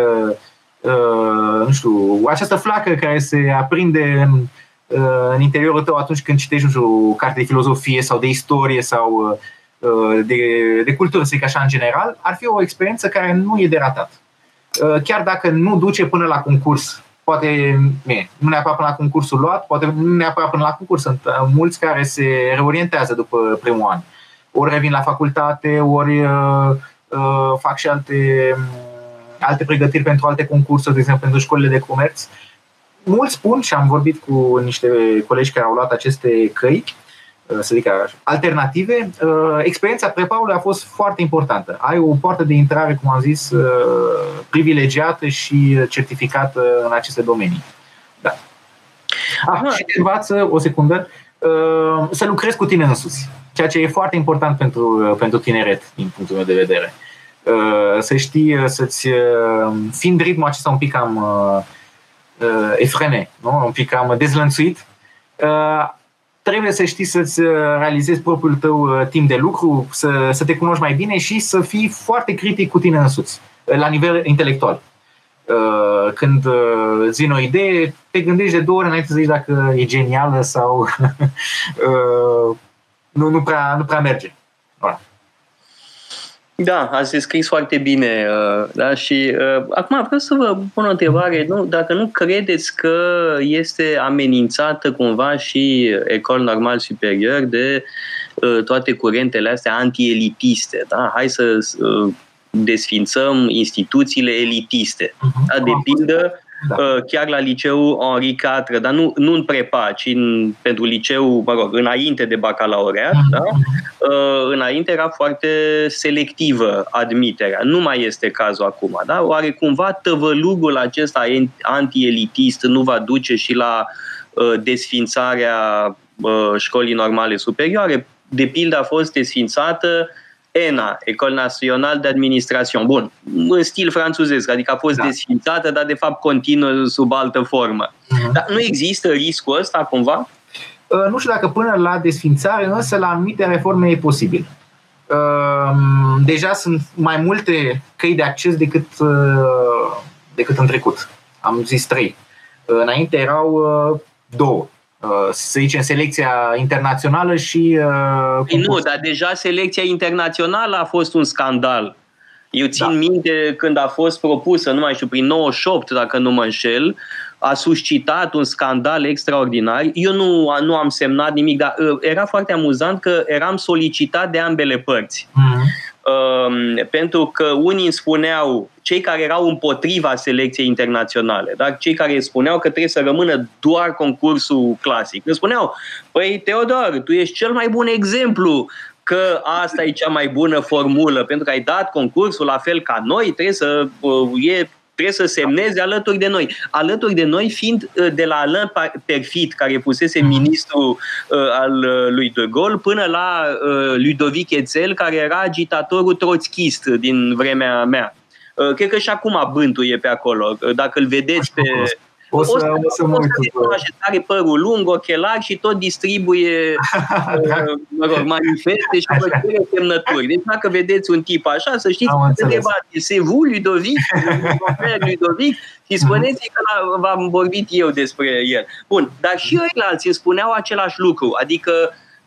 nu știu, această flacă care se aprinde în, în interiorul tău atunci când citești, nu știu, carte de filozofie sau de istorie sau Uh, de, de cultură, să zic așa, în general, ar fi o experiență care nu e de ratat. Uh, chiar dacă nu duce până la concurs, poate bine, nu neapărat până la concursul luat, poate nu neapărat până la concurs. Sunt uh, mulți care se reorientează după primul an. Ori revin la facultate, ori uh, uh, fac și alte, alte pregătiri pentru alte concursuri, de exemplu pentru școlile de comerț. Mulți spun, și am vorbit cu niște colegi care au luat aceste căi, Uh, să zic așa, alternative, uh, experiența prepaului a fost foarte importantă. Ai o poartă de intrare, cum am zis, uh, privilegiată și certificată în aceste domenii. Da. Ah, și te învață, o secundă, să lucrezi cu tine însuți, ceea ce e foarte important pentru, pentru tineret, din punctul meu de vedere. Să știi, să-ți, fiind ritmul acesta un pic cam efrene, nu? un pic cam dezlănțuit, trebuie să știi să-ți uh, realizezi propriul tău uh, timp de lucru, să, să te cunoști mai bine și să fii foarte critic cu tine însuți, uh, la nivel intelectual. Când zi o idee, te gândești de două ori înainte să zici dacă e genială sau [laughs] nu, nu, prea, nu prea merge. Voilà. Da, ați descris foarte bine. Uh, da? Și uh, acum vreau să vă pun o întrebare. Nu? Dacă nu credeți că este amenințată cumva și Ecol Normal Superior de uh, toate curentele astea anti-elitiste. Da? Hai să uh, desfințăm instituțiile elitiste. Mhm. Da? De pildă, da. Uh, chiar la liceu Henri IV, dar nu, nu în prepa, ci în, pentru liceu, mă rog, înainte de bacalaureat, mm-hmm. da? Uh, înainte era foarte selectivă admiterea. Nu mai este cazul acum. Da? Oare cumva tăvălugul acesta anti-elitist nu va duce și la uh, desfințarea școlii normale superioare? De pildă a fost desfințată ENA, Ecole Național de Administration. Bun, în stil franțuzesc, adică a fost da. desfințată, dar de fapt continuă sub altă formă. Uh-huh. Dar nu există riscul ăsta cumva? Uh, nu știu dacă până la desfințare, însă la anumite reforme e posibil. Uh, deja sunt mai multe căi de acces decât, uh, decât în trecut. Am zis trei. Uh, înainte erau uh, două. Uh, să zicem, selecția internațională și... Uh, păi nu, dar deja selecția internațională a fost un scandal. Eu țin da. minte când a fost propusă, nu mai știu, prin 98, dacă nu mă înșel, a suscitat un scandal extraordinar. Eu nu, nu am semnat nimic, dar uh, era foarte amuzant că eram solicitat de ambele părți. Mm-hmm. Um, pentru că unii îmi spuneau, cei care erau împotriva selecției internaționale, da? cei care spuneau că trebuie să rămână doar concursul clasic, îmi spuneau, păi Teodor, tu ești cel mai bun exemplu că asta e cea mai bună formulă, pentru că ai dat concursul la fel ca noi, trebuie să uh, e trebuie să semneze alături de noi. Alături de noi fiind uh, de la Alain Perfit, care pusese mhm. ministru uh, al uh, lui De Gaulle, până la Ludovic Ețel, care era agitatorul troțchist din vremea mea. Cred că și acum bântuie pe acolo. Dacă îl vedeți pe, o să, o să, o să mă uit. Are părul lung, ochelari și tot distribuie [laughs] uh, mă rog, manifeste și vă cere semnături. Deci dacă vedeți un tip așa, să știți că se vous, Ludovic, Ludovic, și spuneți că v-am vorbit eu despre el. Bun, dar și ăilalți îmi spuneau același lucru, adică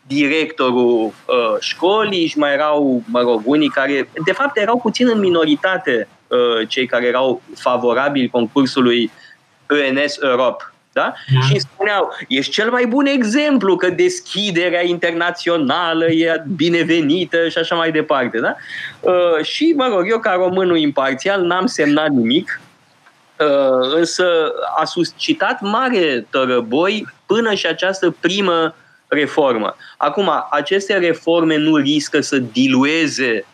directorul uh, școlii și mai erau, mă rog, unii care, de fapt, erau puțin în minoritate uh, cei care erau favorabili concursului uh, ENS Europe. Da? Mm. Și spuneau, ești cel mai bun exemplu că deschiderea internațională e binevenită și așa mai departe. Da? Uh, și, mă rog, eu ca românul imparțial n-am semnat nimic, uh, însă a suscitat mare tărăboi până și această primă reformă. Acum, aceste reforme nu riscă să dilueze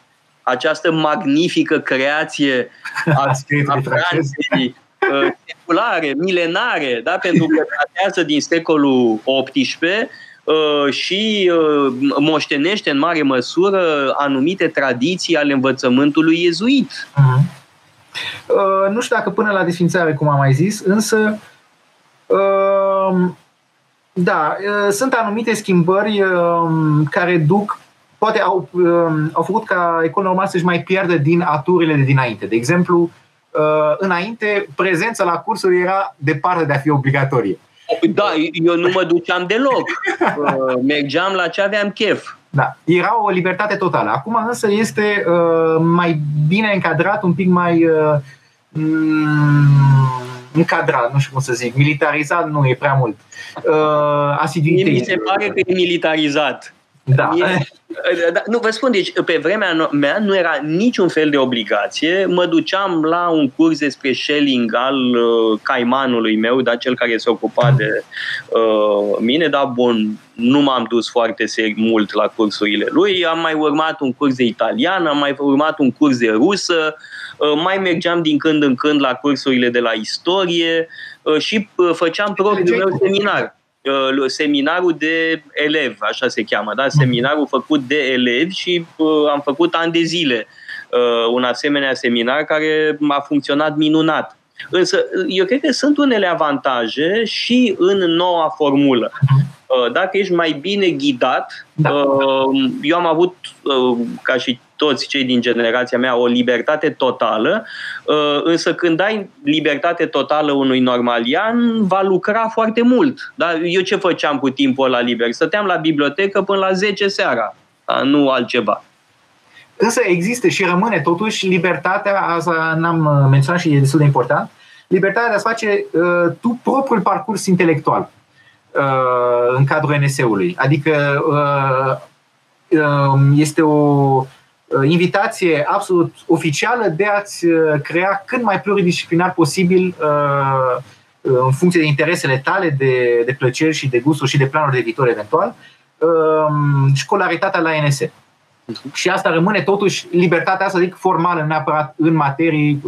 această magnifică creație [laughs] a, a Franței Uh, [laughs] seculare, milenare, da? pentru că datează din secolul XVIII uh, și uh, moștenește în mare măsură anumite tradiții ale învățământului iezuit. Uh-huh. Uh, nu știu dacă până la desfințare, cum am mai zis, însă uh, da, uh, sunt anumite schimbări uh, care duc poate au, uh, au făcut ca economia normal să-și mai pierdă din aturile de dinainte. De exemplu, uh, înainte, prezența la cursuri era departe de a fi obligatorie. Da, eu nu mă duceam deloc. Uh, mergeam la ce aveam chef. Da, era o libertate totală. Acum însă este uh, mai bine încadrat, un pic mai uh, încadrat, nu știu cum să zic, militarizat nu e prea mult. Uh, mi se pare că e militarizat. Da. da. Nu, vă spun, deci pe vremea mea nu era niciun fel de obligație. Mă duceam la un curs despre shelling al uh, caimanului meu, da, cel care se ocupa de uh, mine, dar bun, nu m-am dus foarte seri mult la cursurile lui. Am mai urmat un curs de italian, am mai urmat un curs de rusă, uh, mai mergeam din când în când la cursurile de la istorie uh, și uh, făceam propriul meu seminar. Uh, seminarul de elevi, așa se cheamă, da? seminarul făcut de elevi și uh, am făcut ani de zile uh, un asemenea seminar care a funcționat minunat. Însă, eu cred că sunt unele avantaje și în noua formulă. Dacă ești mai bine ghidat, da. eu am avut, ca și toți cei din generația mea o libertate totală, uh, însă când ai libertate totală unui normalian, va lucra foarte mult. Da? Eu ce făceam cu timpul ăla liber? Stăteam la bibliotecă până la 10 seara, da? nu altceva. Însă există și rămâne totuși libertatea, asta n-am uh, menționat și e destul de important, libertatea de a face uh, tu propriul parcurs intelectual uh, în cadrul NSE-ului. Adică uh, uh, este o Uh, invitație absolut oficială de a-ți uh, crea cât mai pluridisciplinar posibil uh, în funcție de interesele tale, de, de plăceri și de gusturi și de planuri de viitor eventual, um, școlaritatea la NS. Uh-huh. Și asta rămâne totuși libertatea asta, zic, formală, neapărat în materii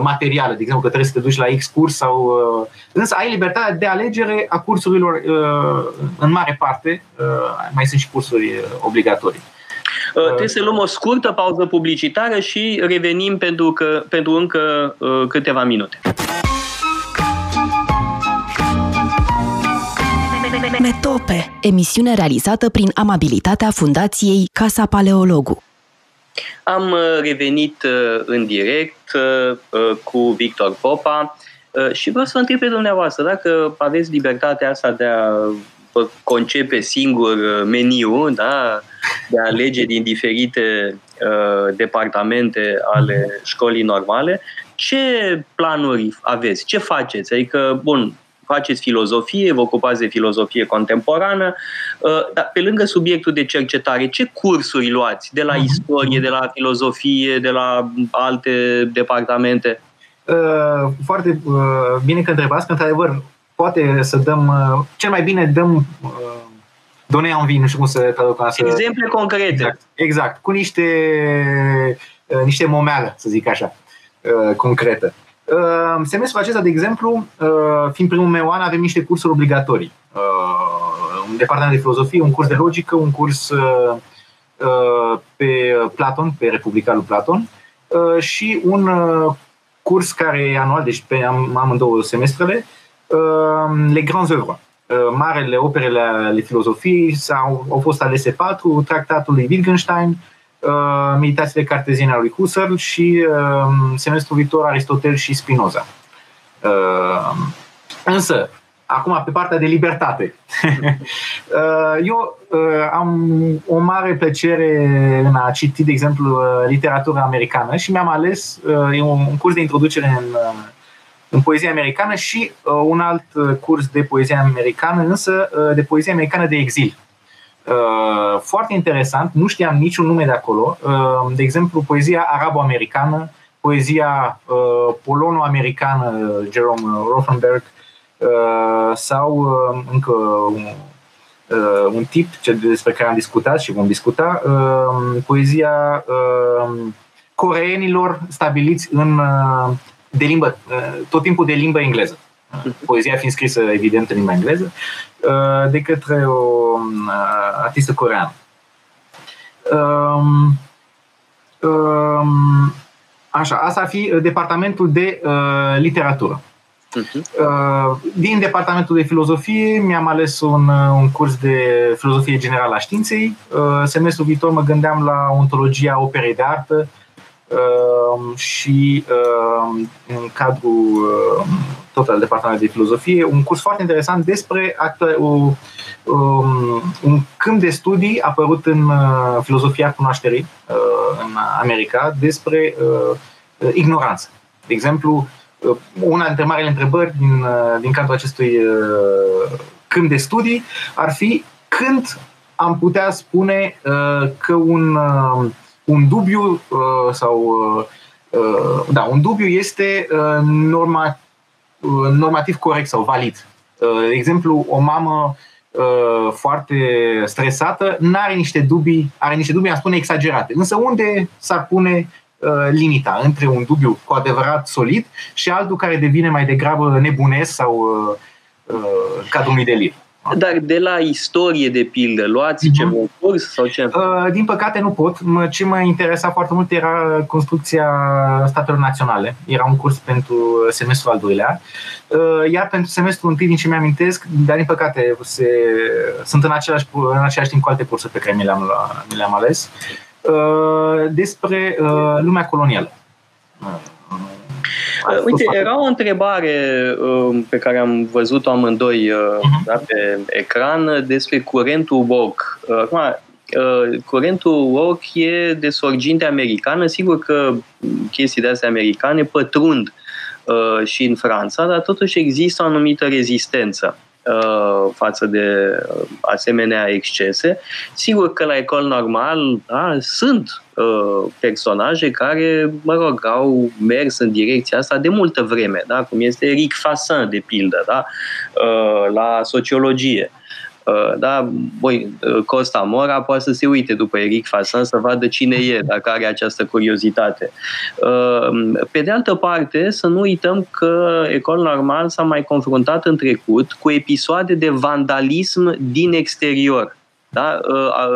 materiale, de exemplu că trebuie să te duci la X curs sau... Însă ai libertatea de alegere a cursurilor în mare parte, mai sunt și cursuri obligatorii. Uh, trebuie să luăm o scurtă pauză publicitară și revenim pentru, că, pentru încă uh, câteva minute. Metope, emisiune realizată prin amabilitatea Fundației Casa Paleologu. Am uh, revenit în direct cu Victor Popa și vreau să vă întreb pe dumneavoastră dacă aveți libertatea asta de a concepe singur meniu, da? de a alege din diferite uh, departamente ale școlii normale, ce planuri aveți? Ce faceți? Adică, bun, faceți filozofie, vă ocupați de filozofie contemporană, uh, dar pe lângă subiectul de cercetare, ce cursuri luați de la mhm. istorie, de la filozofie, de la alte departamente? Uh, foarte bine că întrebați, că într-adevăr poate să dăm, cel mai bine dăm donne envie, nu știu cum să traduc asta. Exemple concrete. Exact, exact cu niște, niște momeală, să zic așa, concretă. Uh, semestrul acesta, de exemplu, uh, fiind primul meu an, avem niște cursuri obligatorii. Uh, un departament de filozofie, un curs de logică, un curs pe Platon, pe Republica lui Platon și un curs care e anual, deci pe am, amândouă semestrele, Les Grands Œuvres. Marele operele ale filozofiei au, au fost alese patru, tractatul lui Wittgenstein, Uh, meditațiile carteziene a lui Husserl și uh, semestrul viitor Aristotel și Spinoza. Uh, însă, acum pe partea de libertate. [laughs] Eu am o mare plăcere în a citi, de exemplu, literatura americană și mi-am ales un curs de introducere în, în poezia americană și un alt curs de poezie americană, însă de poezie americană de exil. Uh, foarte interesant, nu știam niciun nume de acolo. Uh, de exemplu, poezia arabo-americană, poezia uh, polono-americană, Jerome Rothenberg, sau încă un, un tip despre care am discutat și vom discuta, poezia coreenilor stabiliți în, de limbă, tot timpul de limbă engleză. Poezia fiind scrisă, evident, în limba engleză. Uh, de către o uh, artistă coreană. Um, um, așa, asta ar fi departamentul de uh, literatură. Uh-huh. Din departamentul de filozofie mi-am ales un, un curs de filozofie generală a științei. Semestrul viitor mă gândeam la ontologia operei de artă și în cadrul tot al Departamentului de Filozofie, un curs foarte interesant despre um, un câmp de studii apărut în uh, filozofia cunoașterii uh, în America despre uh, ignoranță. De exemplu, uh, una dintre marile întrebări din, uh, din cadrul acestui uh, câmp de studii ar fi când am putea spune uh, că un, uh, un dubiu uh, sau uh, uh, da, un dubiu este uh, norma, Uh, normativ corect sau valid. Uh, de exemplu, o mamă uh, foarte stresată nu are niște dubii, are niște dubii, am spune, exagerate. Însă unde s-ar pune limita între un dubiu cu adevărat solid și altul care devine mai degrabă nebunesc sau în cadrul unui delir? Dar de la istorie, de pildă, luați mm-hmm. ceva curs sau ce? Uh, din păcate nu pot. Ce mă interesa foarte mult era construcția statelor naționale. Era un curs pentru semestrul al doilea. Uh, iar pentru semestrul întâi, din ce mi-amintesc, dar din păcate se, sunt în același, în același timp cu alte cursuri pe care mi le-am, mi le-am ales, uh, despre uh, lumea colonială. Uh, Uh, uite, era o întrebare uh, pe care am văzut-o amândoi uh, uh-huh. da, pe ecran despre curentul woke. Uh, acum, uh, curentul woke e de sorginte americană. Sigur că chestiile astea americane pătrund uh, și în Franța, dar totuși există o anumită rezistență. Uh, față de uh, asemenea excese. Sigur că la ecol normal da, sunt uh, personaje care, mă rog, au mers în direcția asta de multă vreme, da? cum este Eric Fassin, de pildă, da? uh, la sociologie. Uh, da, băi, uh, Costa Mora poate să se uite după Eric Fasan să vadă cine e, dacă are această curiozitate. Uh, pe de altă parte, să nu uităm că Ecol Normal s-a mai confruntat în trecut cu episoade de vandalism din exterior. Da?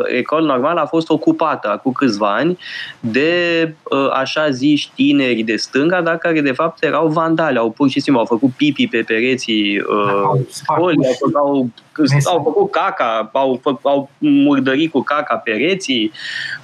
Ecol Normal a fost ocupată acum câțiva ani de așa ziși tineri de stânga, dar care de fapt erau vandali, au pur și simplu au făcut pipi pe pereții școlii, au, au au făcut caca, au, au murdărit cu caca pereții,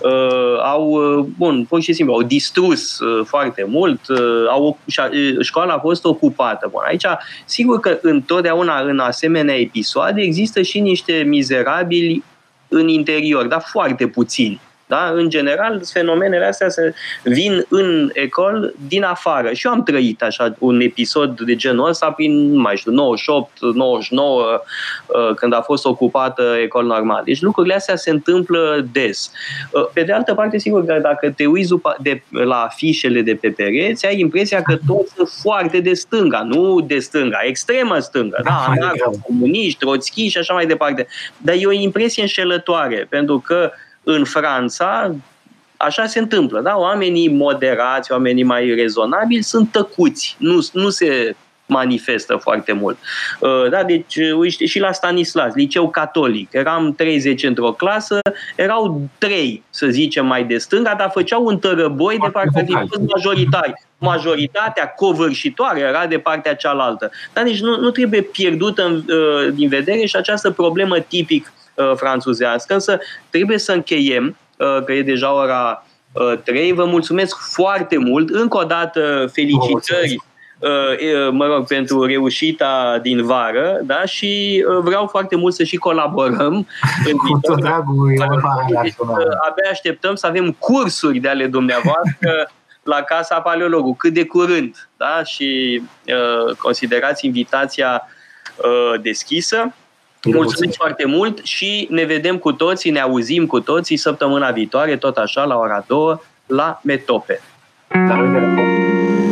uh, au, uh, bun, pur și simplu, au distrus uh, foarte mult, uh, au, uh, școala a fost ocupată. Bun, aici, sigur că întotdeauna în asemenea episoade există și niște mizerabili în interior, dar foarte puțini. Da? În general, fenomenele astea se vin în ecol din afară. Și eu am trăit așa un episod de genul ăsta prin, mai știu, 98, 99, uh, când a fost ocupată ecol normal. Deci lucrurile astea se întâmplă des. Uh, pe de altă parte, sigur că dacă te uiți de, la afișele de pe pereți, ai impresia că toți sunt foarte de stânga, nu de stânga, extremă stânga, da, da comuniști, troțchi și așa mai departe. Dar e o impresie înșelătoare, pentru că în Franța, așa se întâmplă, da? Oamenii moderați, oamenii mai rezonabili sunt tăcuți, nu, nu se manifestă foarte mult. Uh, da, deci, uh, uite, și la Stanislas, liceu catolic, eram 30 într-o clasă, erau 3, să zicem, mai de stânga, dar făceau un tărăboi de partea din majoritari. Majoritatea covârșitoare era de partea cealaltă. Dar deci nu, nu trebuie pierdută în, uh, din vedere și această problemă tipic franțuzească, însă trebuie să încheiem, că e deja ora 3. Vă mulțumesc foarte mult. Încă o dată felicitări Uh, mă rog, pentru reușita din vară, da? și uh, vreau foarte mult să și colaborăm. [laughs] Cu tot dragul, deci, uh, Abia așteptăm să avem cursuri de ale dumneavoastră [laughs] la Casa Paleologu, cât de curând, da? și uh, considerați invitația uh, deschisă. Mulțumesc. foarte mult și ne vedem cu toții, ne auzim cu toții săptămâna viitoare, tot așa, la ora 2, la Metope.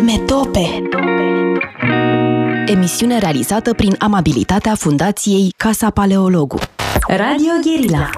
Metope. Emisiune realizată prin amabilitatea Fundației Casa Paleologu. Radio Guerilla